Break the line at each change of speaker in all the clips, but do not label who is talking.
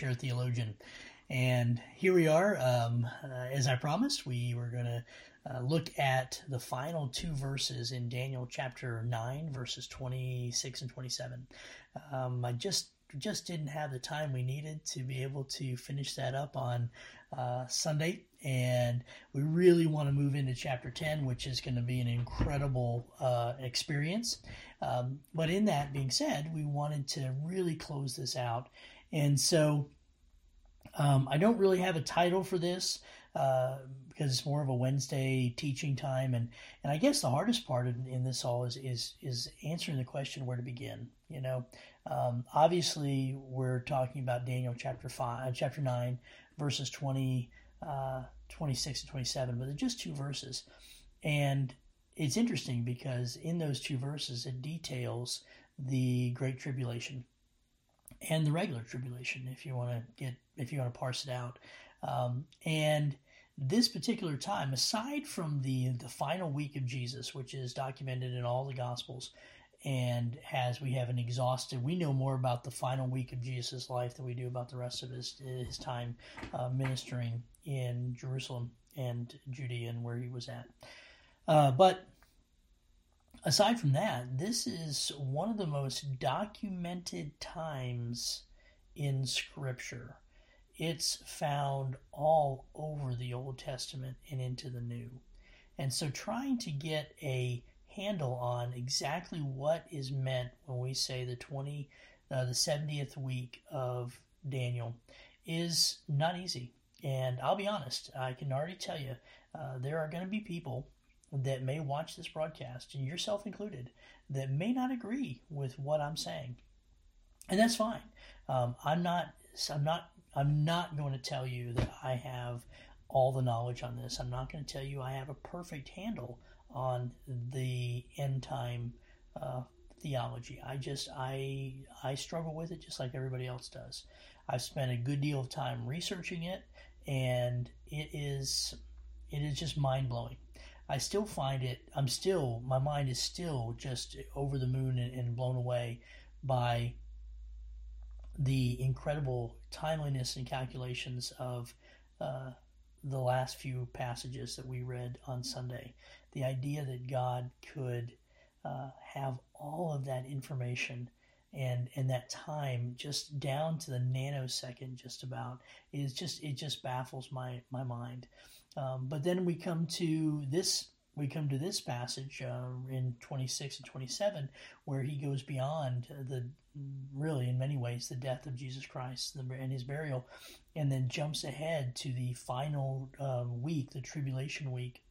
Armchair Theologian. And here we are. Um, uh, as I promised, we were going to uh, look at the final two verses in Daniel chapter 9, verses 26 and 27. Um, I just just didn't have the time we needed to be able to finish that up on uh, Sunday. And we really want to move into chapter 10, which is going to be an incredible uh, experience. Um, but in that being said, we wanted to really close this out. And so um, I don't really have a title for this uh, because it's more of a Wednesday teaching time. And, and I guess the hardest part in, in this all is, is, is answering the question where to begin. You know, um, obviously we're talking about Daniel chapter five, chapter nine, verses 20, uh, 26 and 27, but they're just two verses. And it's interesting because in those two verses, it details the Great Tribulation and the regular tribulation, if you want to get, if you want to parse it out. Um, and this particular time, aside from the the final week of Jesus, which is documented in all the Gospels, and has we haven't exhausted, we know more about the final week of Jesus' life than we do about the rest of his his time uh, ministering in Jerusalem and Judea and where he was at. Uh, but aside from that, this is one of the most documented times in Scripture. It's found all over the Old Testament and into the New. And so trying to get a handle on exactly what is meant when we say the 20 uh, the 70th week of Daniel is not easy. And I'll be honest, I can already tell you uh, there are going to be people that may watch this broadcast, and yourself included, that may not agree with what I'm saying, and that's fine. Um, I'm not. I'm not. I'm not going to tell you that I have all the knowledge on this. I'm not going to tell you I have a perfect handle on the end time uh, theology. I just I I struggle with it just like everybody else does. I've spent a good deal of time researching it, and it is it is just mind blowing. I still find it, I'm still, my mind is still just over the moon and, and blown away by the incredible timeliness and calculations of uh, the last few passages that we read on Sunday. The idea that God could uh, have all of that information and and that time just down to the nanosecond just about is just it just baffles my my mind um, but then we come to this we come to this passage uh, in 26 and 27 where he goes beyond the really in many ways the death of jesus christ and his burial and then jumps ahead to the final uh, week the tribulation week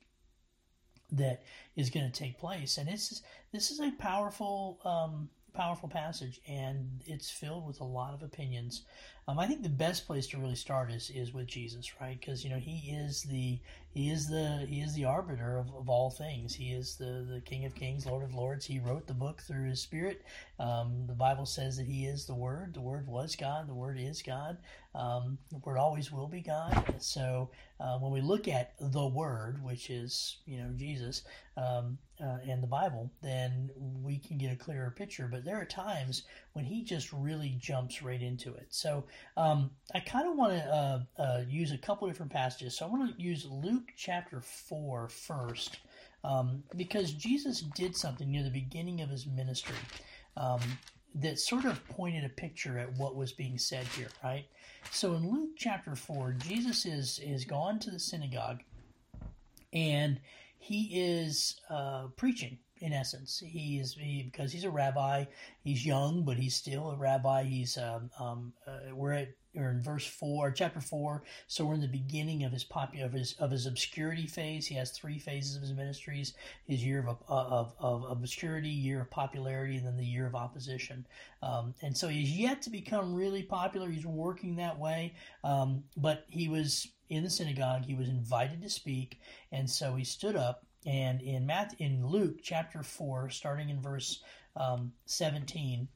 that is going to take place. And this is this is a powerful um, powerful passage and it's filled with a lot of opinions um, I think the best place to really start is is with Jesus, right? Because you know he is the he is the he is the arbiter of, of all things. He is the the King of Kings, Lord of Lords. He wrote the book through His Spirit. Um, the Bible says that He is the Word. The Word was God. The Word is God. Um, the Word always will be God. So uh, when we look at the Word, which is you know Jesus um, uh, and the Bible, then we can get a clearer picture. But there are times when He just really jumps right into it. So um, I kind of want to uh, uh, use a couple different passages. So I want to use Luke chapter 4 first, um, because Jesus did something near the beginning of his ministry um, that sort of pointed a picture at what was being said here, right? So in Luke chapter 4, Jesus is, is gone to the synagogue and he is uh, preaching in essence. He is he, because he's a rabbi. He's young, but he's still a rabbi. He's um, um, uh, we're at or in verse four, chapter four. So we're in the beginning of his popu- of his of his obscurity phase. He has three phases of his ministries: his year of of, of, of obscurity, year of popularity, and then the year of opposition. Um, and so he's yet to become really popular. He's working that way, um, but he was in the synagogue. He was invited to speak, and so he stood up and in Matt, in Luke chapter four, starting in verse um, seventeen,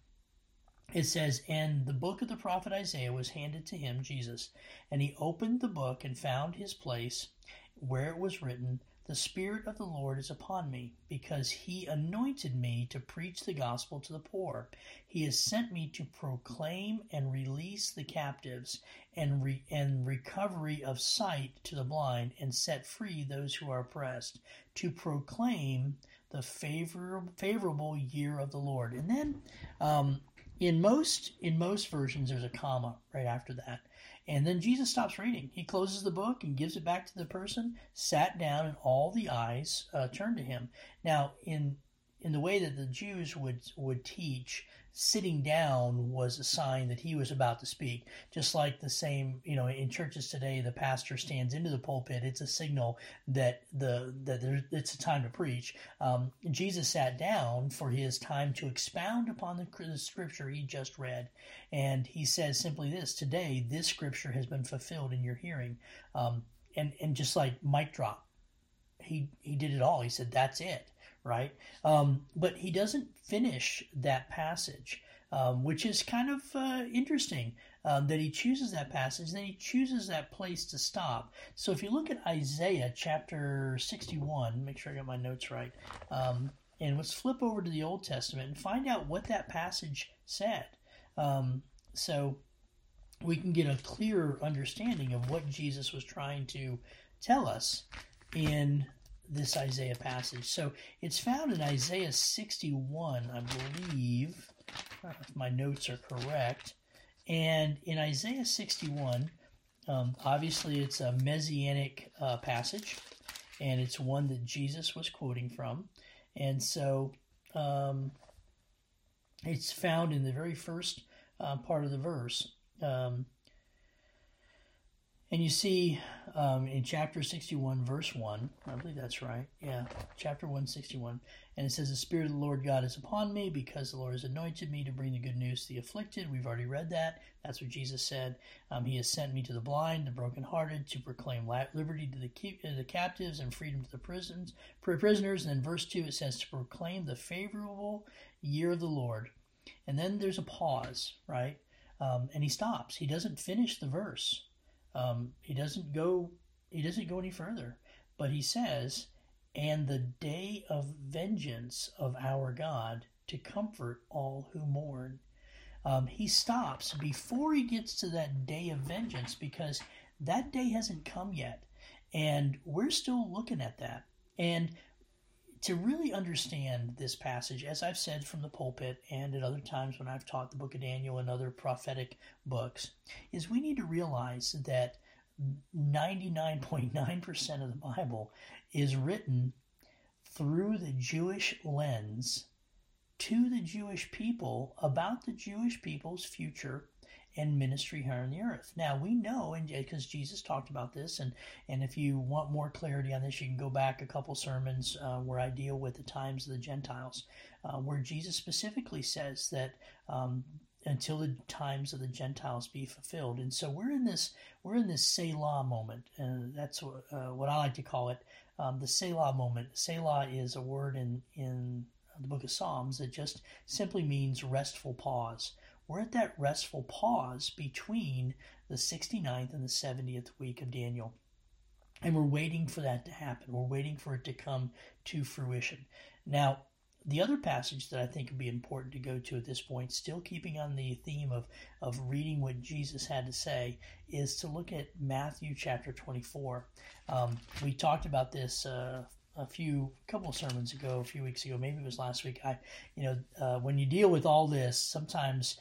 it says, "And the book of the prophet Isaiah was handed to him, Jesus, and he opened the book and found his place where it was written." The Spirit of the Lord is upon me, because He anointed me to preach the gospel to the poor. He has sent me to proclaim and release the captives, and, re- and recovery of sight to the blind, and set free those who are oppressed, to proclaim the favor- favorable year of the Lord. And then um, in most in most versions, there's a comma right after that. And then Jesus stops reading. He closes the book and gives it back to the person, sat down, and all the eyes uh, turned to him. Now, in in the way that the Jews would would teach, sitting down was a sign that he was about to speak. Just like the same, you know, in churches today, the pastor stands into the pulpit. It's a signal that the that there, it's a time to preach. Um, Jesus sat down for his time to expound upon the, the scripture he just read, and he says simply this: Today, this scripture has been fulfilled in your hearing. Um, and and just like mic drop, he he did it all. He said, "That's it." Right? Um, but he doesn't finish that passage, um, which is kind of uh, interesting um, that he chooses that passage, then he chooses that place to stop. So if you look at Isaiah chapter 61, make sure I got my notes right, um, and let's flip over to the Old Testament and find out what that passage said. Um, so we can get a clearer understanding of what Jesus was trying to tell us in this Isaiah passage. So it's found in Isaiah 61, I believe, if my notes are correct. And in Isaiah 61, um, obviously it's a messianic uh, passage, and it's one that Jesus was quoting from. And so um, it's found in the very first uh, part of the verse. Um, and you see um, in chapter 61, verse 1, I believe that's right. Yeah, chapter 161. And it says, The Spirit of the Lord God is upon me because the Lord has anointed me to bring the good news to the afflicted. We've already read that. That's what Jesus said. Um, he has sent me to the blind, the brokenhearted, to proclaim liberty to the, uh, the captives and freedom to the prisons, prisoners. And then verse 2, it says, To proclaim the favorable year of the Lord. And then there's a pause, right? Um, and he stops. He doesn't finish the verse. Um, he doesn't go he doesn't go any further, but he says, "And the day of vengeance of our God to comfort all who mourn." Um, he stops before he gets to that day of vengeance because that day hasn't come yet, and we're still looking at that. And to really understand this passage, as I've said from the pulpit and at other times when I've taught the book of Daniel and other prophetic books, is we need to realize that 99.9% of the Bible is written through the Jewish lens to the Jewish people about the Jewish people's future and ministry here on the earth. Now we know, and because Jesus talked about this, and and if you want more clarity on this, you can go back a couple sermons uh, where I deal with the times of the Gentiles, uh, where Jesus specifically says that. Um, until the times of the Gentiles be fulfilled, and so we're in this we're in this Selah moment, and that's what, uh, what I like to call it, um, the Selah moment. Selah is a word in in the book of Psalms that just simply means restful pause. We're at that restful pause between the 69th and the 70th week of Daniel. And we're waiting for that to happen. We're waiting for it to come to fruition. Now, the other passage that I think would be important to go to at this point, still keeping on the theme of, of reading what Jesus had to say, is to look at Matthew chapter 24. Um, we talked about this uh, a few couple of sermons ago, a few weeks ago, maybe it was last week. I, you know, uh, when you deal with all this, sometimes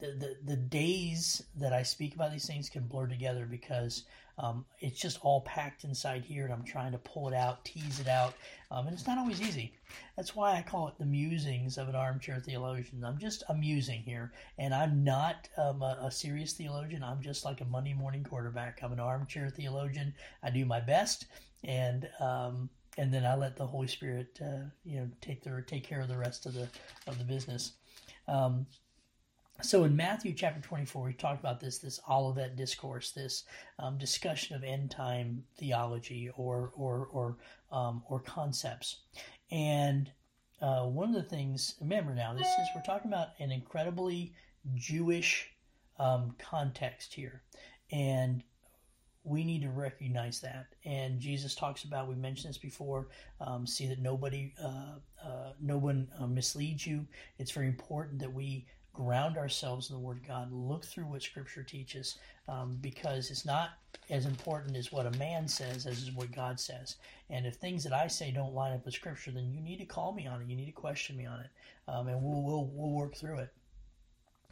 the, the, the days that I speak about these things can blur together because um, it's just all packed inside here, and I'm trying to pull it out, tease it out, um, and it's not always easy. That's why I call it the musings of an armchair theologian. I'm just amusing here, and I'm not um, a, a serious theologian. I'm just like a Monday morning quarterback. I'm an armchair theologian. I do my best, and um, and then I let the Holy Spirit, uh, you know, take the take care of the rest of the of the business. Um, so in Matthew chapter 24, we talked about this this Olivet discourse, this um, discussion of end time theology or or or um, or concepts, and uh, one of the things. Remember now, this is we're talking about an incredibly Jewish um, context here, and we need to recognize that. And Jesus talks about, we mentioned this before, um, see that nobody, uh, uh, no one uh, misleads you. It's very important that we ground ourselves in the Word of God, look through what Scripture teaches, um, because it's not as important as what a man says as is what God says. And if things that I say don't line up with Scripture, then you need to call me on it. You need to question me on it, um, and we'll, we'll we'll work through it.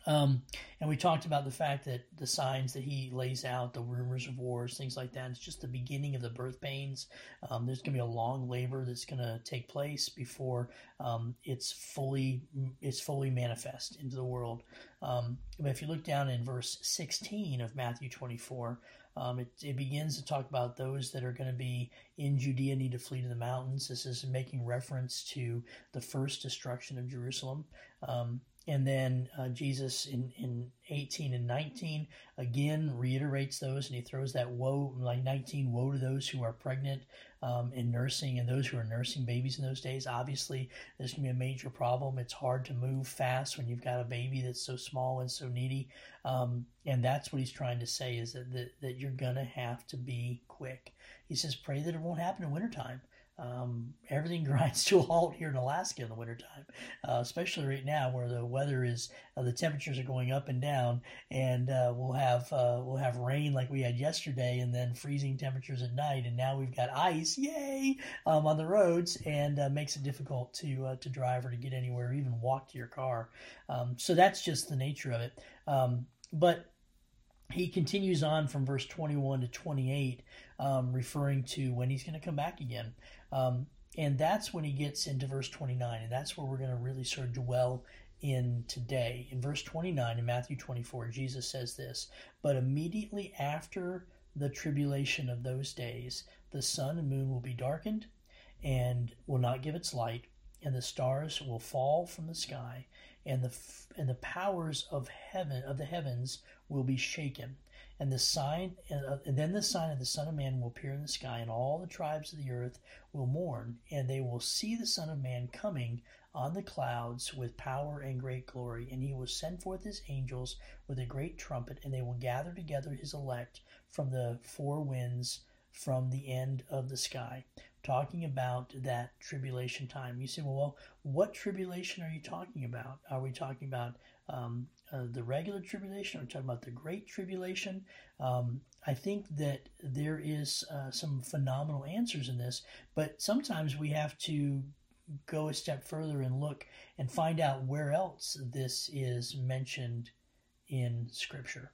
Um, and we talked about the fact that the signs that he lays out, the rumors of wars, things like that, it's just the beginning of the birth pains. Um, there's going to be a long labor that's going to take place before um, it's fully it's fully manifest into the world. Um, but if you look down in verse 16 of Matthew 24, um, it, it, begins to talk about those that are going to be in Judea need to flee to the mountains. This is making reference to the first destruction of Jerusalem. Um, and then uh, Jesus in, in 18 and 19 again reiterates those and he throws that woe, like 19, woe to those who are pregnant um, and nursing and those who are nursing babies in those days. Obviously, going to be a major problem. It's hard to move fast when you've got a baby that's so small and so needy. Um, and that's what he's trying to say is that, that, that you're going to have to be quick. He says, pray that it won't happen in wintertime. Um, everything grinds to a halt here in Alaska in the wintertime, uh, especially right now where the weather is, uh, the temperatures are going up and down, and uh, we'll have uh, we'll have rain like we had yesterday, and then freezing temperatures at night, and now we've got ice, yay, um, on the roads, and uh, makes it difficult to uh, to drive or to get anywhere, or even walk to your car. Um, so that's just the nature of it. Um, but he continues on from verse 21 to 28, um, referring to when he's going to come back again. Um, and that's when he gets into verse 29, and that's where we're going to really sort of dwell in today. In verse 29 in Matthew 24, Jesus says this But immediately after the tribulation of those days, the sun and moon will be darkened and will not give its light, and the stars will fall from the sky, and the and the powers of heaven of the heavens will be shaken and the sign uh, and then the sign of the son of man will appear in the sky and all the tribes of the earth will mourn and they will see the son of man coming on the clouds with power and great glory. And he will send forth his angels with a great trumpet and they will gather together his elect from the four winds from the end of the sky. Talking about that tribulation time. You say well, well what tribulation are you talking about? Are we talking about um, the regular tribulation, or talking about the great tribulation. Um, I think that there is uh, some phenomenal answers in this, but sometimes we have to go a step further and look and find out where else this is mentioned in Scripture.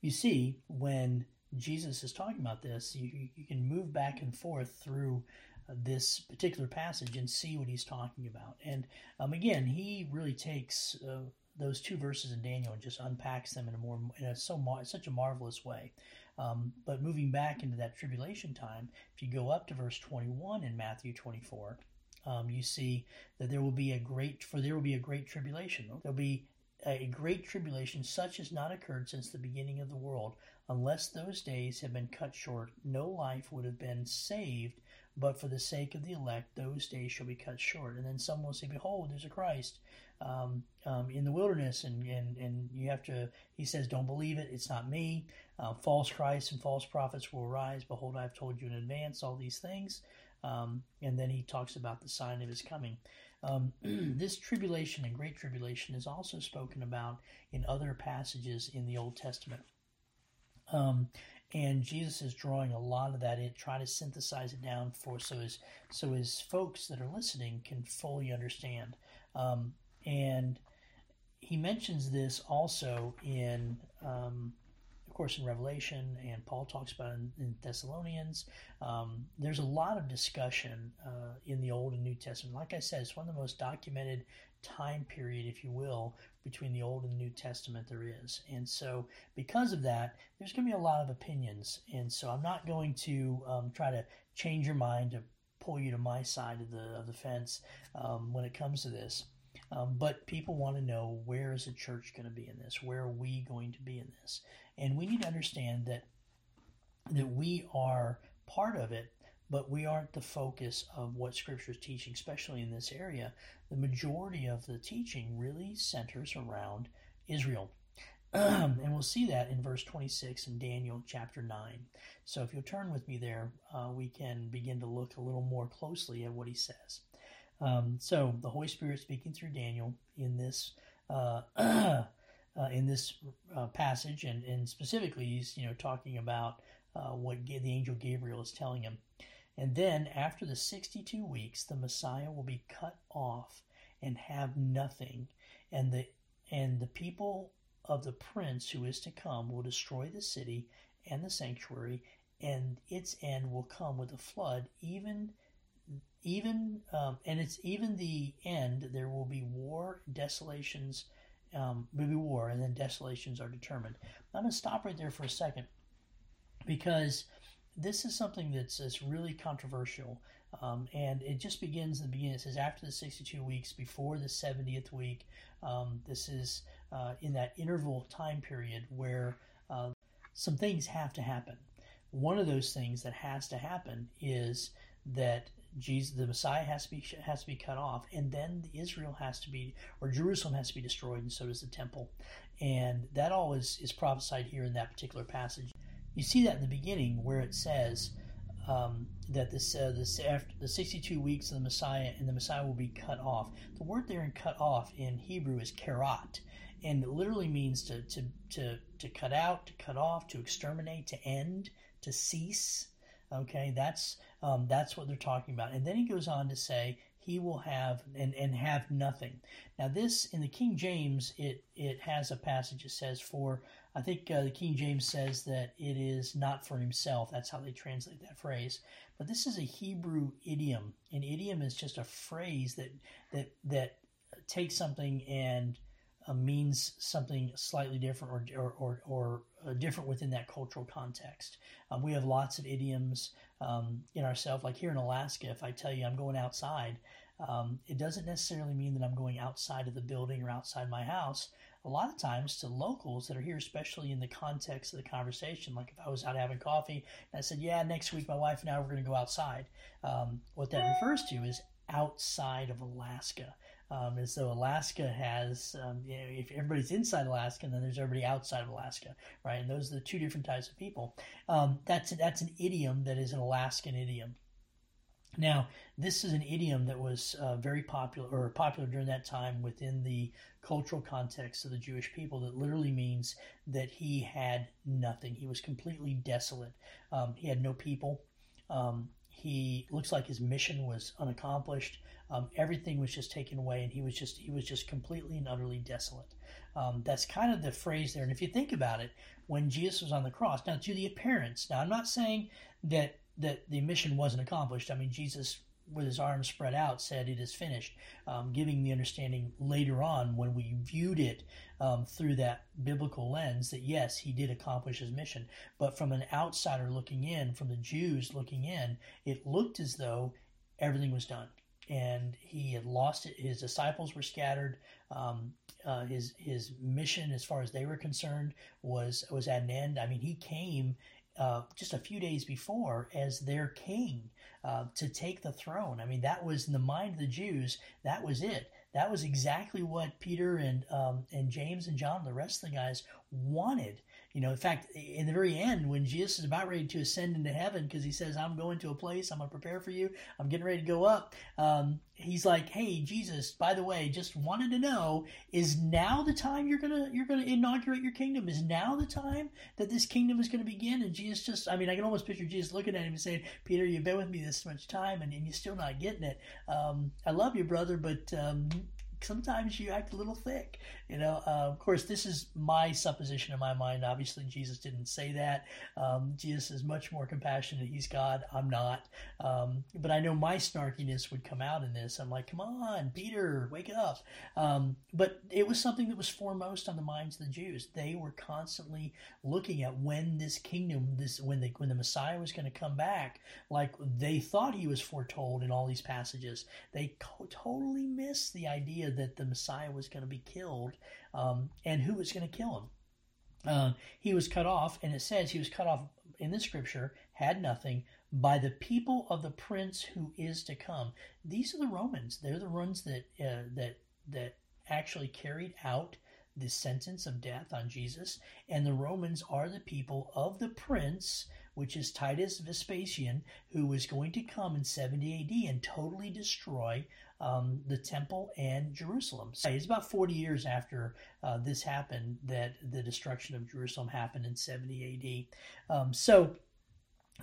You see, when Jesus is talking about this, you, you can move back and forth through uh, this particular passage and see what he's talking about. And um, again, he really takes uh, those two verses in Daniel and just unpacks them in a more in a so mar- such a marvelous way. Um, but moving back into that tribulation time, if you go up to verse 21 in Matthew 24, um, you see that there will be a great for there will be a great tribulation. There'll be a great tribulation such as not occurred since the beginning of the world. Unless those days had been cut short, no life would have been saved. But for the sake of the elect, those days shall be cut short. And then some will say, Behold, there's a Christ um, um, in the wilderness, and, and, and you have to, he says, don't believe it, it's not me. Uh, false Christs and false prophets will rise. Behold, I've told you in advance all these things. Um, and then he talks about the sign of his coming. Um, this tribulation and great tribulation is also spoken about in other passages in the Old Testament. Um, and Jesus is drawing a lot of that in, trying to synthesize it down for so his so his folks that are listening can fully understand. Um, and he mentions this also in, um, of course, in Revelation, and Paul talks about in, in Thessalonians. Um, there's a lot of discussion uh, in the Old and New Testament. Like I said, it's one of the most documented time period, if you will, between the Old and New Testament there is. And so, because of that, there's going to be a lot of opinions. And so, I'm not going to um, try to change your mind to pull you to my side of the of the fence um, when it comes to this. Um, but people want to know where is the church going to be in this? Where are we going to be in this? And we need to understand that that we are part of it, but we aren't the focus of what Scripture is teaching, especially in this area. The majority of the teaching really centers around Israel. and we'll see that in verse 26 in Daniel chapter 9. So if you'll turn with me there, uh, we can begin to look a little more closely at what he says. Um, so the Holy Spirit speaking through Daniel in this uh, uh, in this uh, passage, and, and specifically, he's you know talking about uh, what the angel Gabriel is telling him. And then after the 62 weeks, the Messiah will be cut off and have nothing, and the and the people of the prince who is to come will destroy the city and the sanctuary, and its end will come with a flood, even even um, and it's even the end there will be war desolations um, will be war and then desolations are determined. I'm going to stop right there for a second because this is something that's, that's really controversial um, and it just begins in the beginning. It says after the 62 weeks before the 70th week um, this is uh, in that interval time period where uh, some things have to happen. One of those things that has to happen is that Jesus, the Messiah has to be has to be cut off, and then Israel has to be, or Jerusalem has to be destroyed, and so does the temple, and that all is, is prophesied here in that particular passage. You see that in the beginning where it says um, that this uh, this after the sixty two weeks of the Messiah, and the Messiah will be cut off. The word there in cut off in Hebrew is karat, and it literally means to to to to cut out, to cut off, to exterminate, to end, to cease. Okay, that's um, that's what they're talking about. And then he goes on to say he will have and, and have nothing. Now this in the King James it it has a passage that says for I think uh, the King James says that it is not for himself. That's how they translate that phrase. But this is a Hebrew idiom. An idiom is just a phrase that that that takes something and means something slightly different or or or, or uh, different within that cultural context. Um, we have lots of idioms um, in ourselves. Like here in Alaska, if I tell you I'm going outside, um, it doesn't necessarily mean that I'm going outside of the building or outside my house. A lot of times, to locals that are here, especially in the context of the conversation, like if I was out having coffee and I said, "Yeah, next week my wife and I we're going to go outside," um, what that refers to is outside of Alaska. Um, and so Alaska has, um, you know, if everybody's inside Alaska, and then there's everybody outside of Alaska, right? And those are the two different types of people. Um, that's that's an idiom that is an Alaskan idiom. Now, this is an idiom that was uh, very popular or popular during that time within the cultural context of the Jewish people. That literally means that he had nothing. He was completely desolate. Um, he had no people. Um, he looks like his mission was unaccomplished. Um, everything was just taken away, and he was just he was just completely and utterly desolate. Um, that's kind of the phrase there. And if you think about it, when Jesus was on the cross, now to the appearance. Now I'm not saying that that the mission wasn't accomplished. I mean, Jesus with his arms spread out said it is finished, um, giving the understanding later on when we viewed it um, through that biblical lens that yes, he did accomplish his mission. But from an outsider looking in, from the Jews looking in, it looked as though everything was done and he had lost it. His disciples were scattered. Um, uh, his his mission, as far as they were concerned, was was at an end. I mean, he came uh, just a few days before as their king uh, to take the throne. I mean, that was in the mind of the Jews. That was it. That was exactly what Peter and um, and James and John, the rest of the guys, wanted. You know, in fact, in the very end, when Jesus is about ready to ascend into heaven, because he says, "I'm going to a place, I'm going to prepare for you, I'm getting ready to go up," um, he's like, "Hey, Jesus, by the way, just wanted to know: is now the time you're gonna you're gonna inaugurate your kingdom? Is now the time that this kingdom is going to begin?" And Jesus just, I mean, I can almost picture Jesus looking at him and saying, "Peter, you've been with me this much time, and, and you're still not getting it. Um, I love you, brother, but um, sometimes you act a little thick. You know, uh, of course, this is my supposition in my mind. Obviously, Jesus didn't say that. Um, Jesus is much more compassionate. He's God. I'm not. Um, but I know my snarkiness would come out in this. I'm like, come on, Peter, wake up. Um, but it was something that was foremost on the minds of the Jews. They were constantly looking at when this kingdom, this when the when the Messiah was going to come back, like they thought he was foretold in all these passages. They co- totally missed the idea that the Messiah was going to be killed um, and who was going to kill him. Uh, he was cut off, and it says he was cut off in the scripture, had nothing, by the people of the prince who is to come. These are the Romans. They're the ones that uh, that that actually carried out the sentence of death on Jesus, and the Romans are the people of the prince, which is Titus Vespasian, who was going to come in 70 AD and totally destroy um, the temple and Jerusalem. So it's about 40 years after uh, this happened that the destruction of Jerusalem happened in 70 AD. Um, so,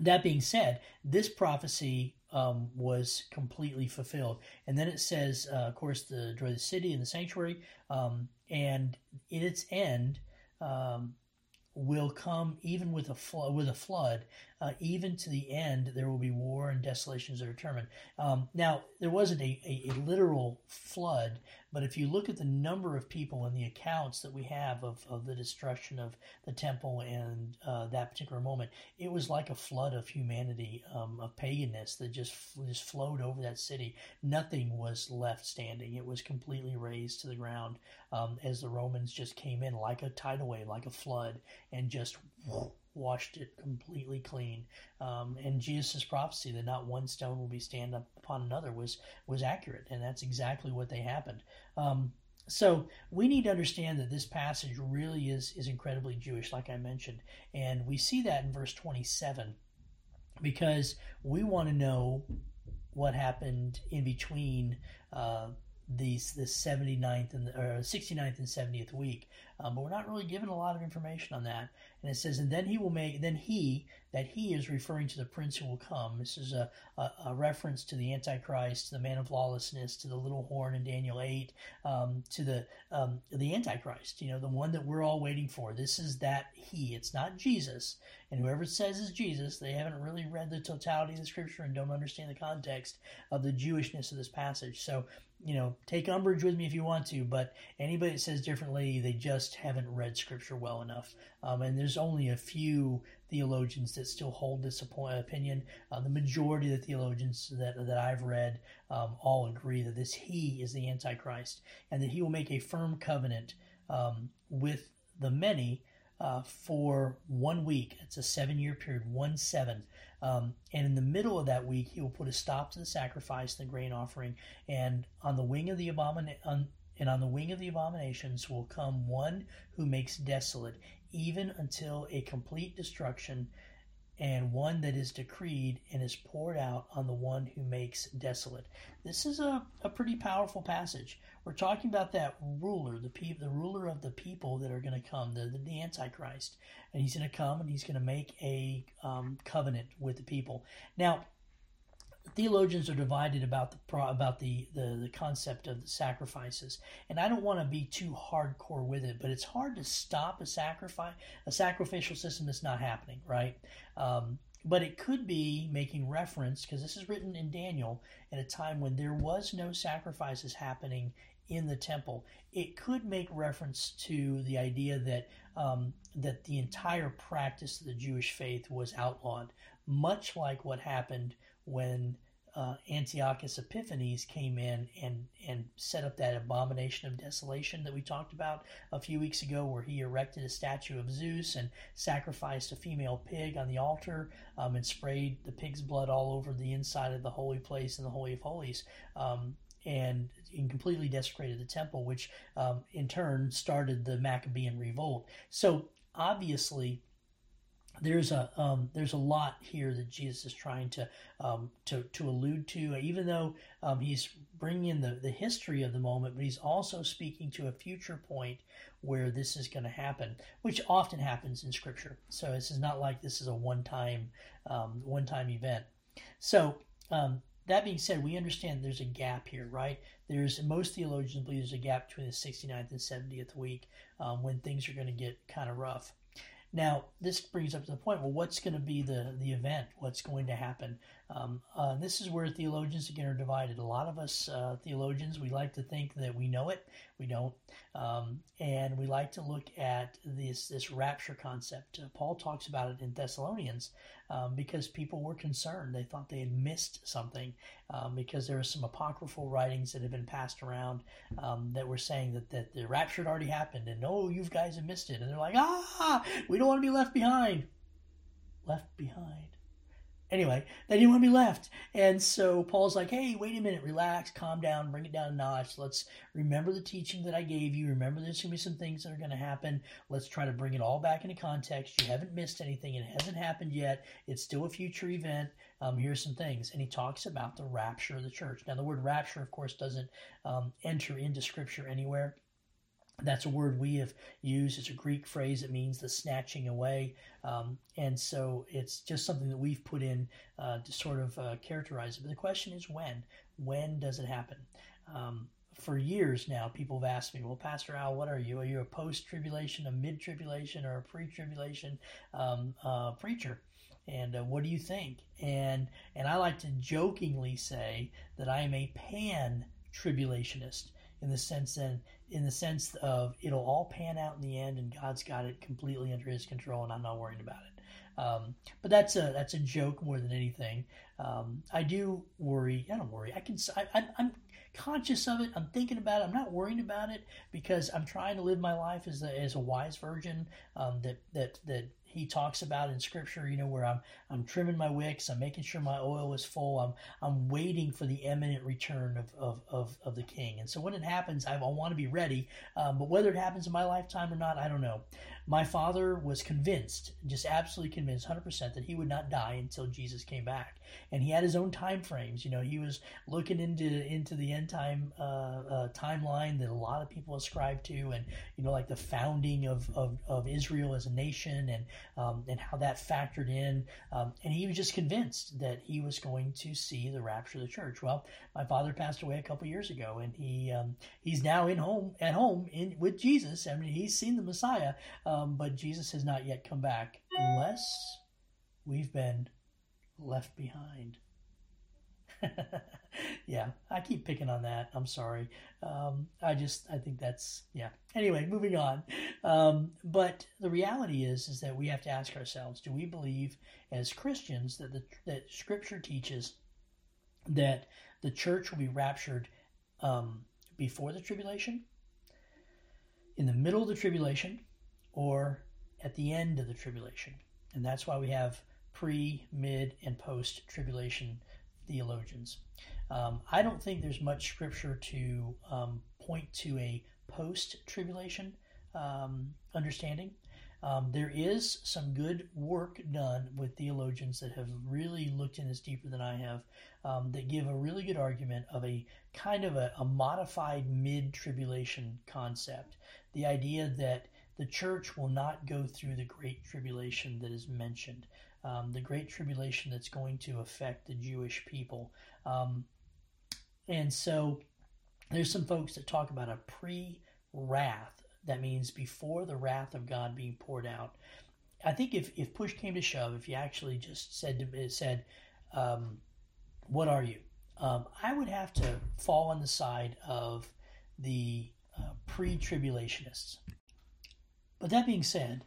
that being said, this prophecy um, was completely fulfilled. And then it says, uh, of course, the destroy the city and the sanctuary, um, and in its end, um, will come even with a. With a flood, uh, even to the end, there will be war and desolations that are determined. Um, now, there wasn't a, a, a, literal flood, but if you look at the number of people and the accounts that we have of, of the destruction of the temple and uh, that particular moment, it was like a flood of humanity, um, of paganness that just just flowed over that city. Nothing was left standing; it was completely razed to the ground um, as the Romans just came in like a tidal wave, like a flood, and just washed it completely clean. Um, and Jesus' prophecy that not one stone will be stand up upon another was was accurate, and that's exactly what they happened. Um, so we need to understand that this passage really is is incredibly Jewish, like I mentioned, and we see that in verse 27 because we want to know what happened in between uh, these the 79th and or 69th and 70th week. Um, but we're not really given a lot of information on that. And it says and then he will make then he that he is referring to the prince who will come. This is a, a, a reference to the antichrist to the man of lawlessness to the little horn in daniel 8 um, to the um, the antichrist you know the one that we're all waiting for. This is that he. It's not jesus. And whoever says is jesus they haven't really read the totality of the scripture and don't understand the context of the jewishness of this passage. So you know, take umbrage with me if you want to, but anybody that says differently, they just haven't read Scripture well enough. Um, and there's only a few theologians that still hold this opinion. Uh, the majority of the theologians that that I've read um, all agree that this He is the Antichrist, and that He will make a firm covenant um, with the many uh, for one week. It's a seven year period, one seven. Um, and in the middle of that week, he will put a stop to the sacrifice and the grain offering. And on the wing of the abomin- on, and on the wing of the abominations will come one who makes desolate, even until a complete destruction and one that is decreed and is poured out on the one who makes desolate. This is a, a pretty powerful passage. We're talking about that ruler, the pe- the ruler of the people that are going to come, the, the, the, Antichrist. And he's going to come and he's going to make a um, covenant with the people. Now, theologians are divided about the about the, the, the concept of the sacrifices, and I don't want to be too hardcore with it, but it's hard to stop a sacrifice a sacrificial system that's not happening, right? Um, but it could be making reference because this is written in Daniel at a time when there was no sacrifices happening in the temple. It could make reference to the idea that um, that the entire practice of the Jewish faith was outlawed, much like what happened when uh, Antiochus Epiphanes came in and, and set up that abomination of desolation that we talked about a few weeks ago, where he erected a statue of Zeus and sacrificed a female pig on the altar um, and sprayed the pig's blood all over the inside of the holy place and the Holy of Holies. Um, and, and completely desecrated the temple, which um, in turn started the Maccabean revolt. So obviously, there's a um, there's a lot here that Jesus is trying to um, to to allude to, even though um, he's bringing in the, the history of the moment, but he's also speaking to a future point where this is going to happen, which often happens in Scripture. So this is not like this is a one time um, one time event. So um, that being said, we understand there's a gap here, right? There's most theologians believe there's a gap between the 69th and 70th week um, when things are going to get kind of rough. Now, this brings up to the point well, what's going to be the, the event? What's going to happen? Um, uh, this is where theologians again are divided. A lot of us uh, theologians, we like to think that we know it, we don't, um, and we like to look at this this rapture concept. Uh, Paul talks about it in Thessalonians um, because people were concerned; they thought they had missed something um, because there were some apocryphal writings that had been passed around um, that were saying that that the rapture had already happened, and oh, you guys have missed it, and they're like, ah, we don't want to be left behind. Left behind anyway, they didn't want to be left. And so Paul's like, hey, wait a minute, relax, calm down, bring it down a notch. Let's remember the teaching that I gave you. Remember there's going to be some things that are going to happen. Let's try to bring it all back into context. You haven't missed anything. It hasn't happened yet. It's still a future event. Um, here's some things. And he talks about the rapture of the church. Now, the word rapture, of course, doesn't um, enter into Scripture anywhere. That's a word we have used. It's a Greek phrase It means the snatching away. Um, and so it's just something that we've put in uh, to sort of uh, characterize it. But the question is when? When does it happen? Um, for years now, people have asked me, well, Pastor Al, what are you? Are you a post tribulation, a mid tribulation, or a pre tribulation um, uh, preacher? And uh, what do you think? And and I like to jokingly say that I am a pan tribulationist in the sense that in the sense of it'll all pan out in the end and God's got it completely under his control and I'm not worried about it. Um, but that's a that's a joke more than anything. Um, I do worry. I don't worry. I can. I, am conscious of it. I'm thinking about it. I'm not worrying about it because I'm trying to live my life as a, as a wise virgin um, that that that he talks about in scripture, you know, where I'm I'm trimming my wicks, I'm making sure my oil is full, I'm I'm waiting for the imminent return of of, of, of the king. And so when it happens, I, want to be ready. Um, but whether it happens in my lifetime or not, I don't know. My father was convinced, just absolutely convinced, 100% that he would not die until Jesus came back. And he had his own time frames. You know, he was looking into into the end time uh, uh, timeline that a lot of people ascribe to, and you know, like the founding of, of, of Israel as a nation, and um, and how that factored in. Um, and he was just convinced that he was going to see the rapture of the church. Well, my father passed away a couple years ago, and he um, he's now in home at home in with Jesus. I mean, he's seen the Messiah, um, but Jesus has not yet come back, unless we've been left behind. yeah, I keep picking on that. I'm sorry. Um, I just I think that's yeah. Anyway, moving on. Um, but the reality is is that we have to ask ourselves: Do we believe as Christians that the that Scripture teaches that the church will be raptured um, before the tribulation, in the middle of the tribulation, or at the end of the tribulation? And that's why we have pre, mid, and post tribulation theologians. Um, I don't think there's much scripture to um, point to a post tribulation um, understanding. Um, there is some good work done with theologians that have really looked in this deeper than I have, um, that give a really good argument of a kind of a, a modified mid tribulation concept. The idea that the church will not go through the great tribulation that is mentioned um, the great tribulation that's going to affect the Jewish people. Um, and so there's some folks that talk about a pre wrath. That means before the wrath of God being poured out. I think if, if push came to shove, if you actually just said to said, um, "What are you?" Um, I would have to fall on the side of the uh, pre-tribulationists. But that being said,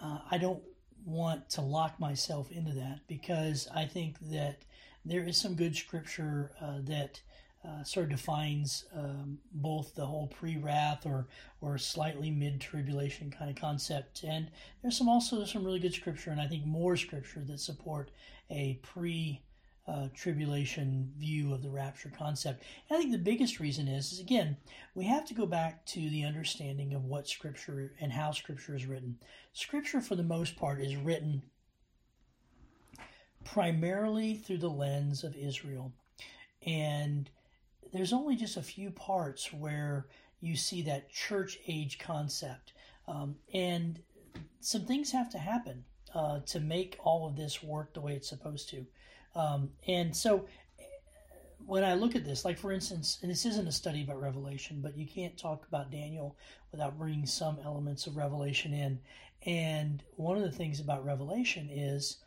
uh, I don't want to lock myself into that because I think that there is some good scripture uh, that uh, sort of defines um, both the whole pre-wrath or or slightly mid-tribulation kind of concept, and there's some also some really good scripture, and I think more scripture that support a pre uh, tribulation view of the rapture concept. And I think the biggest reason is, is again, we have to go back to the understanding of what Scripture and how Scripture is written. Scripture, for the most part, is written primarily through the lens of Israel. And there's only just a few parts where you see that church age concept. Um, and some things have to happen uh, to make all of this work the way it's supposed to. Um, and so when I look at this, like for instance, and this isn't a study about Revelation, but you can't talk about Daniel without bringing some elements of Revelation in. And one of the things about Revelation is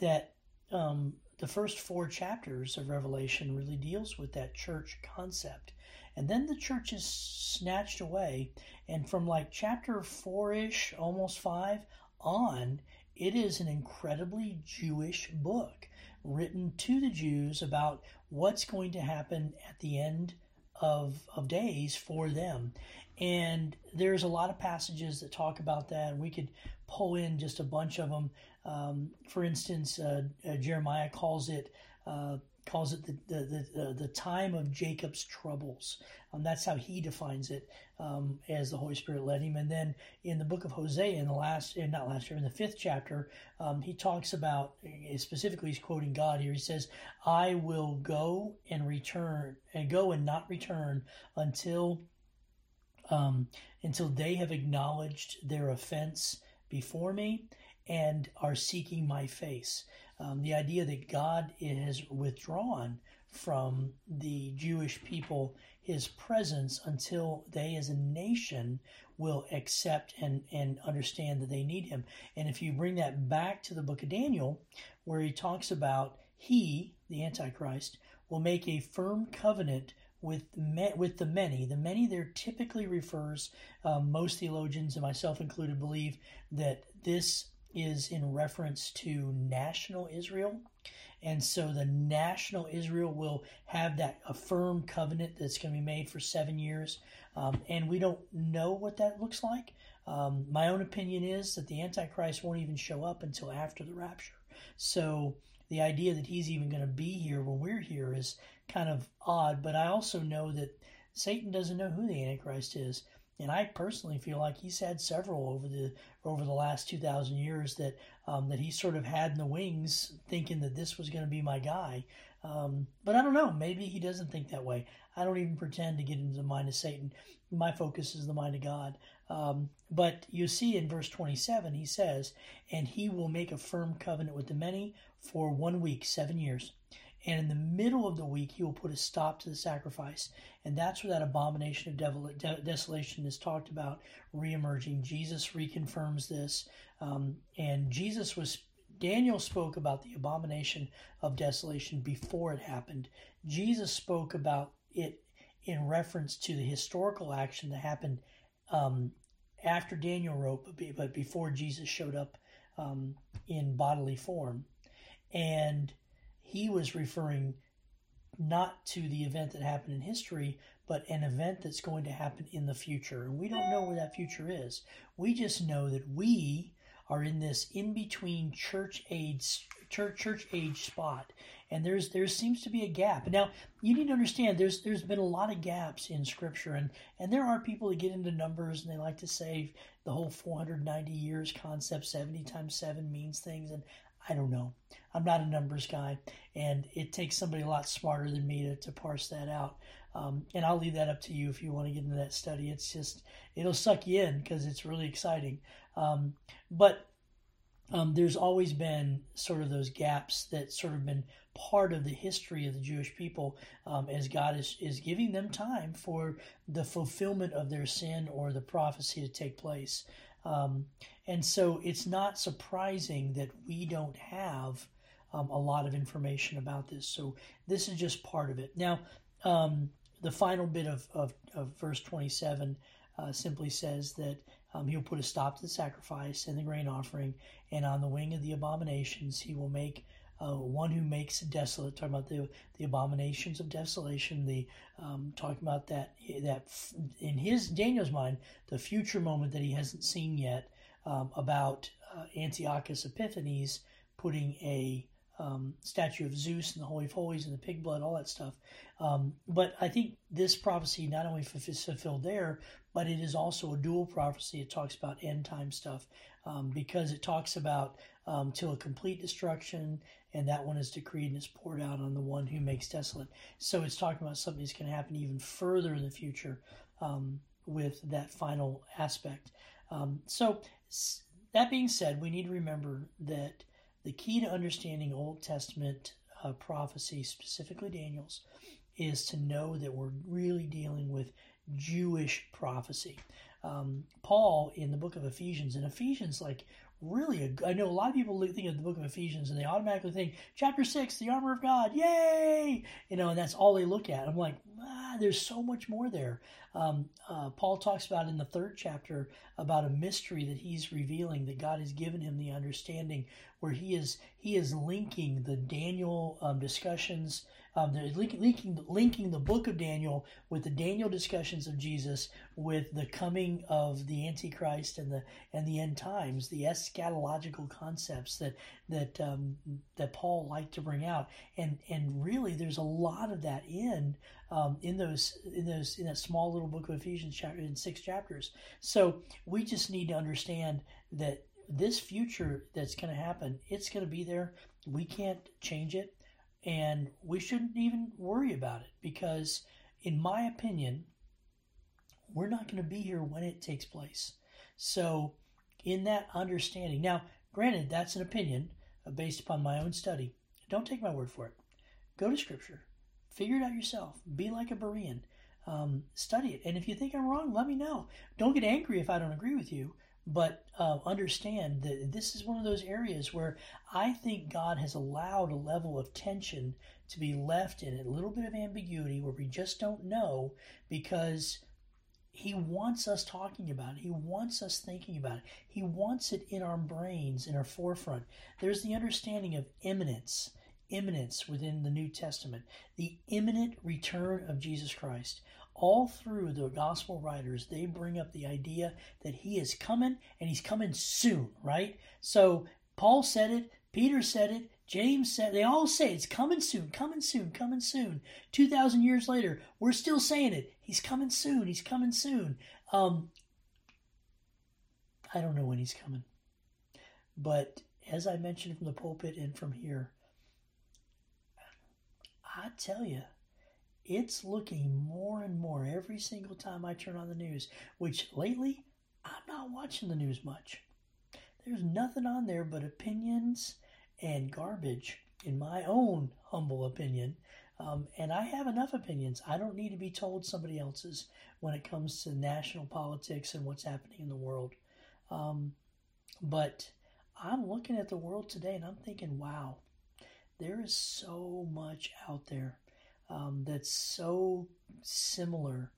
that um, the first four chapters of Revelation really deals with that church concept. And then the church is snatched away. And from like chapter four ish, almost five on, it is an incredibly Jewish book written to the Jews about what's going to happen at the end of, of days for them. And there's a lot of passages that talk about that. We could pull in just a bunch of them. Um, for instance, uh, uh, Jeremiah calls it uh, calls it the, the, the, the, time of Jacob's troubles. Um, that's how he defines it um, as the Holy Spirit led him. And then in the book of Hosea, in the last, in not last year, in the fifth chapter, um, he talks about, specifically, he's quoting God here. He says, I will go and return, and go and not return until. Um, until they have acknowledged their offense before me and are seeking my face. Um, the idea that God has withdrawn from the Jewish people his presence until they as a nation will accept and, and understand that they need him. And if you bring that back to the book of Daniel, where he talks about he, the Antichrist, will make a firm covenant with with the many. The many there typically refers, um, most theologians and myself included, believe that this is in reference to national Israel. And so the national Israel will have that a firm covenant that's going to be made for seven years. Um, and we don't know what that looks like. Um, my own opinion is that the Antichrist won't even show up until after the rapture. So the idea that he's even going to be here when we're here is kind of odd. But I also know that Satan doesn't know who the Antichrist is and I personally feel like he's had several over the over the last two thousand years that um, that he sort of had in the wings, thinking that this was going to be my guy. Um, but I don't know. Maybe he doesn't think that way. I don't even pretend to get into the mind of Satan. My focus is the mind of God. Um, but you see in verse 27, he says, And he will make a firm covenant with the many for one week, seven years and in the middle of the week he will put a stop to the sacrifice. And that's where that abomination of devil, de- desolation is talked about reemerging. Jesus reconfirms this um, and jesus was daniel spoke about the abomination of desolation before it happened. Jesus spoke about it in reference to the historical action that happened um, after daniel wrote but before jesus showed up um, in bodily form. And he was referring not to the event that happened in history, but an event that's going to happen in the future. And we don't know where that future is. We just know that we are in this in between church age church church age spot and there's there seems to be a gap now you need to understand there's there's been a lot of gaps in scripture and and there are people that get into numbers and they like to say the whole 490 years concept 70 times 7 means things and I don't know. I'm not a numbers guy, and it takes somebody a lot smarter than me to, to parse that out. Um, and I'll leave that up to you if you want to get into that study. It's just, it'll suck you in because it's really exciting. Um, but um, there's always been sort of those gaps that sort of been part of the history of the Jewish people um, as God is, is giving them time for the fulfillment of their sin or the prophecy to take place. Um, and so it's not surprising that we don't have um, a lot of information about this. So this is just part of it. Now, um, the final bit of, of, of verse 27 uh, simply says that um, he'll put a stop to the sacrifice and the grain offering, and on the wing of the abominations he will make uh, one who makes desolate, talking about the the abominations of desolation, the um, talking about that that in his Daniel's mind, the future moment that he hasn't seen yet um, about uh, Antiochus Epiphanes putting a um, statue of Zeus and the Holy of Holies and the pig blood, all that stuff. Um, but I think this prophecy not only is fulfilled there, but it is also a dual prophecy. It talks about end time stuff um, because it talks about um, till a complete destruction, and that one is decreed and is poured out on the one who makes desolate. So it's talking about something that's going to happen even further in the future um, with that final aspect. Um, so that being said, we need to remember that the key to understanding Old Testament uh, prophecy, specifically Daniel's, is to know that we're really dealing with Jewish prophecy. Um, Paul in the book of Ephesians, and Ephesians, like really, a, I know a lot of people think of the book of Ephesians and they automatically think chapter six, the armor of God, yay! You know, and that's all they look at. I'm like, ah, there's so much more there. Um, uh, Paul talks about in the third chapter about a mystery that he's revealing that God has given him the understanding, where he is he is linking the Daniel um, discussions Um, they're linking, linking, the book of Daniel with the Daniel discussions of Jesus with the coming of the Antichrist and the and the end times, the eschatological concepts that that um, that Paul liked to bring out, and and really there's a lot of that in um, in those in those in that small little book of Ephesians chapter in six chapters. So we just need to understand that this future that's going to happen, it's going to be there. We can't change it and we shouldn't even worry about it because, in my opinion, we're not going to be here when it takes place. So, in that understanding, now, granted, that's an opinion uh, based upon my own study. Don't take my word for it. Go to Scripture, figure it out yourself. Be like a Berean. Um, study it. And if you think I'm wrong, let me know. Don't get angry if I don't agree with you but uh, understand that this is one of those areas where I think God has allowed a level of tension to be left in a little bit of ambiguity where we just don't know because He wants us talking about it. He wants us thinking about it. He wants it in our brains, in our forefront. There's the understanding of imminence imminence within the New Testament, the imminent return of Jesus Christ all through the gospel writers, they bring up the idea that he is coming and he's coming soon, right? So Paul said it, Peter said it, James said, they all say it's coming soon, coming soon, coming soon. 2,000 years later, we're still saying it. He's coming soon, he's coming soon. Um, I don't know when he's coming. But as I mentioned from the pulpit and from here, I tell you, it's looking more and more every single time I turn on the news, which lately I'm not watching the news much. There's nothing on there but opinions and garbage, in my own humble opinion. Um, and I have enough opinions. I don't need to be told somebody else's when it comes to national politics and what's happening in the world. Um, but I'm looking at the world today and I'm thinking, wow, there is so much out there um, that's so similar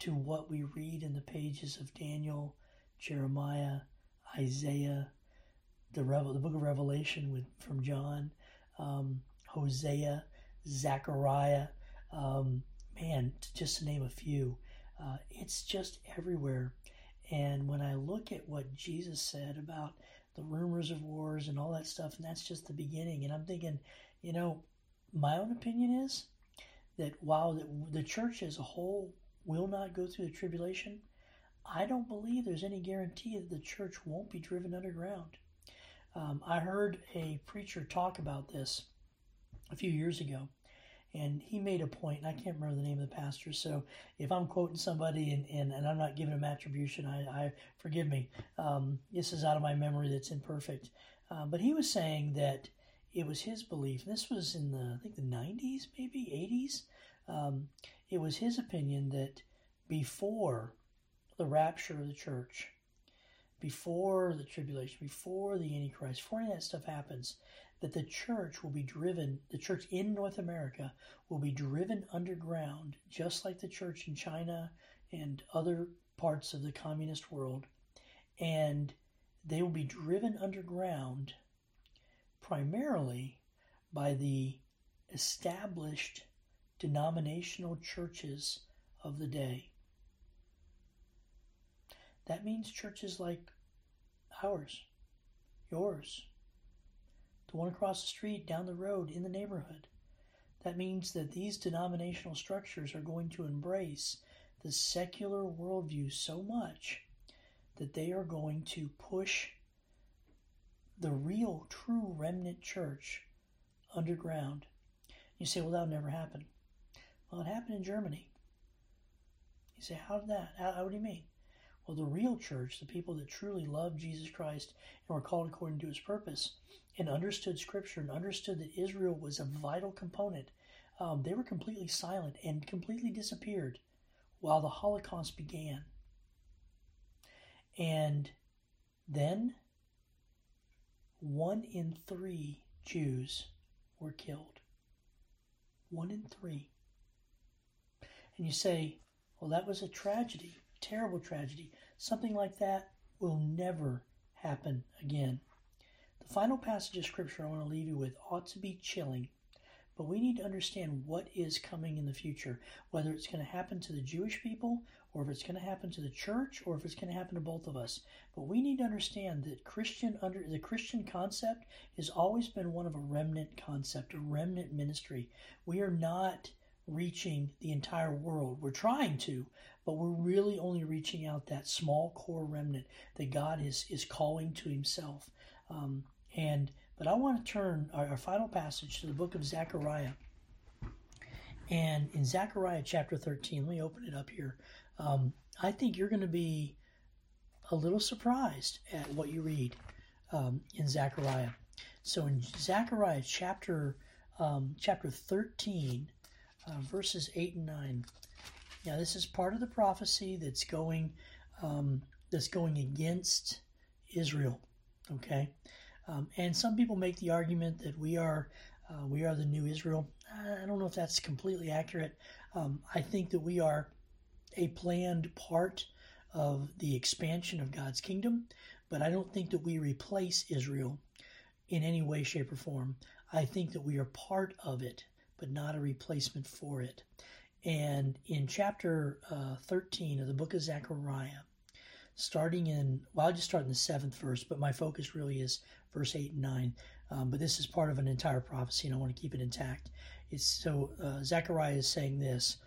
to what we read in the pages of Daniel, Jeremiah, Isaiah, the, Revel- the book of Revelation with, from John, um, Hosea, Zechariah, um, man, just to name a few. Uh, it's just everywhere. And when I look at what Jesus said about the rumors of wars and all that stuff, and that's just the beginning, and I'm thinking, you know, my own opinion is that while the, church as a whole will not go through the tribulation, I don't believe there's any guarantee that the church won't be driven underground. Um, I heard a preacher talk about this a few years ago, and he made a point, and I can't remember the name of the pastor. So if I'm quoting somebody and, and, and I'm not giving them attribution, I, I forgive me. Um, this is out of my memory that's imperfect. Uh, but he was saying that it was his belief. This was in the I think the 90s, maybe 80s. Um, it was his opinion that before the rapture of the church, before the tribulation, before the Antichrist, before any of that stuff happens, that the church will be driven, the church in North America will be driven underground, just like the church in China and other parts of the communist world. And they will be driven underground primarily by the established denominational churches of the day. That means churches like ours, yours, the one across the street, down the road, in the neighborhood. That means that these denominational structures are going to embrace the secular worldview so much that they are going to push the real, true remnant church underground. You say, well, that'll never happen. Well, it happened in Germany. You say, how did that? How, how do you mean? Well, the real church, the people that truly loved Jesus Christ and were called according to his purpose and understood Scripture and understood that Israel was a vital component, um, they were completely silent and completely disappeared while the Holocaust began. And then one in three Jews were killed. One in three. And you say, well, that was a tragedy, terrible tragedy. Something like that will never happen again. The final passage of Scripture I want to leave you with ought to be chilling, but we need to understand what is coming in the future, whether it's going to happen to the Jewish people, or if it's going to happen to the church, or if it's going to happen to both of us. But we need to understand that Christian under the Christian concept has always been one of a remnant concept, a remnant ministry. We are not reaching the entire world. We're trying to, but we're really only reaching out that small core remnant that God is is calling to Himself. Um, and but I want to turn our, our final passage to the book of Zechariah. And in Zechariah chapter 13, let me open it up here. Um, I think you're going to be a little surprised at what you read um, in Zechariah. So in Zechariah chapter um, chapter 13, uh, verses 8 and 9. Now this is part of the prophecy that's going um, that's going against Israel. Okay, um, and some people make the argument that we are uh, we are the new Israel. I don't know if that's completely accurate. Um, I think that we are a planned part of the expansion of God's kingdom, but I don't think that we replace Israel in any way, shape, or form. I think that we are part of it, but not a replacement for it. And in chapter uh, 13 of the book of Zechariah, starting in, well, I'll just start in the seventh verse, but my focus really is verse 8 and 9. Um, but this is part of an entire prophecy, and I want to keep it intact. It's so uh, Zechariah is saying this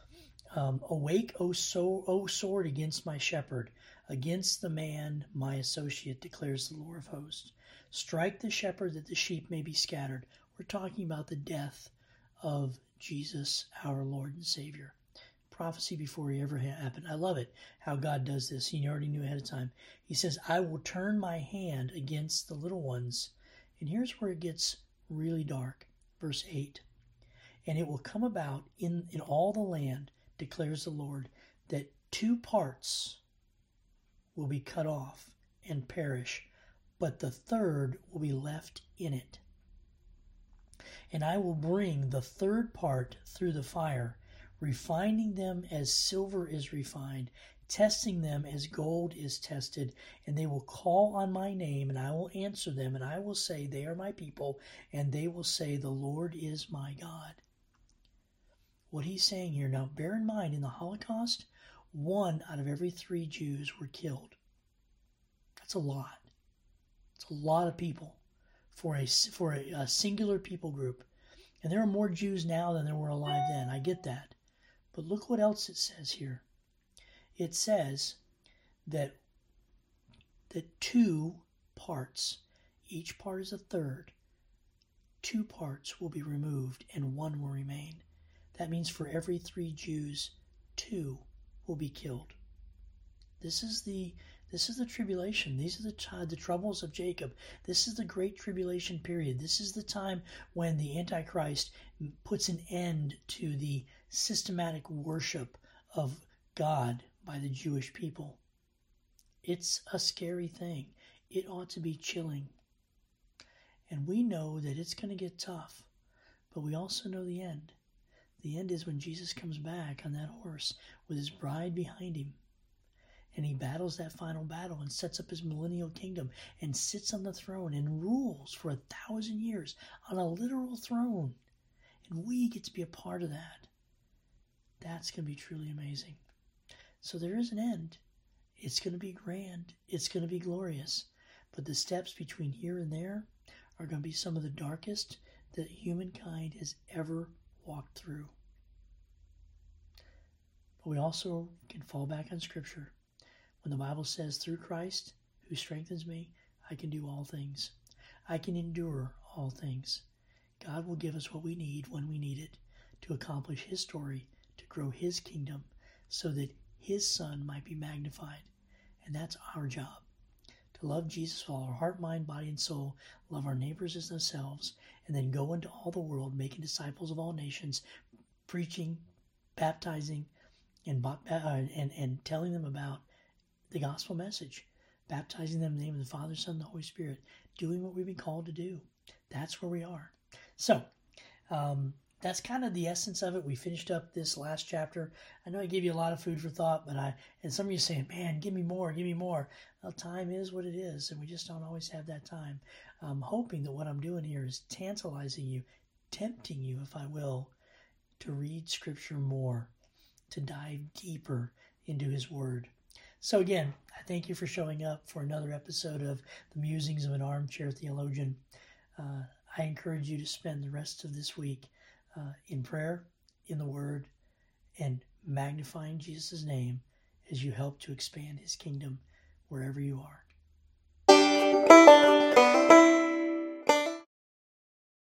um, Awake, O, so, o sword, against my shepherd, against the man, my associate, declares the Lord of hosts. Strike the shepherd that the sheep may be scattered. We're talking about the death of Jesus, our Lord and Savior prophecy before he ever happened. I love it how God does this. He already knew ahead of time. He says, I will turn my hand against the little ones. And here's where it gets really dark. Verse 8. And it will come about in, in all the land, declares the Lord, that two parts will be cut off and perish, but the third will be left in it. And I will bring the third part through the fire refining them as silver is refined, testing them as gold is tested, and they will call on my name, and I will answer them, and I will say, They are my people, and they will say, The Lord is my God. What he's saying here, now bear in mind, in the Holocaust, one out of every three Jews were killed. That's a lot. It's a lot of people for a, for a, a singular people group. And there are more Jews now than there were alive then. I get that. But look what else it says here. It says that that two parts, each part is a third, two parts will be removed and one will remain. That means for every three Jews, two will be killed. This is the this is the tribulation. These are the the troubles of Jacob. This is the great tribulation period. This is the time when the Antichrist puts an end to the systematic worship of God by the Jewish people. It's a scary thing. It ought to be chilling. And we know that it's going to get tough, but we also know the end. The end is when Jesus comes back on that horse with his bride behind him. And he battles that final battle and sets up his millennial kingdom and sits on the throne and rules for a thousand years on a literal throne. And we get to be a part of that. That's going to be truly amazing. So there is an end. It's going to be grand. It's going to be glorious. But the steps between here and there are going to be some of the darkest that humankind has ever walked through. But we also can fall back on Scripture. When the Bible says, through Christ who strengthens me, I can do all things. I can endure all things. God will give us what we need when we need it to accomplish His story to grow His kingdom so that His Son might be magnified. And that's our job to love Jesus with all our heart, mind, body, and soul, love our neighbors as ourselves, and then go into all the world making disciples of all nations, preaching, baptizing, and, uh, and, and telling them about the gospel message, baptizing them in the name of the Father, Son, and the Holy Spirit, doing what we've been called to do. That's where we are. So, um, that's kind of the essence of it. We finished up this last chapter. I know I gave you a lot of food for thought, but I and some of you saying, "Man, give me more, give me more." Well, time is what it is, and we just don't always have that time. I'm hoping that what I'm doing here is tantalizing you, tempting you, if I will, to read Scripture more, to dive deeper into His Word. So, again, I thank you for showing up for another episode of the Musings of an Armchair Theologian. Uh, I encourage you to spend the rest of this week uh, in prayer, in the Word, and magnifying Jesus' name as you help to expand His kingdom wherever you are.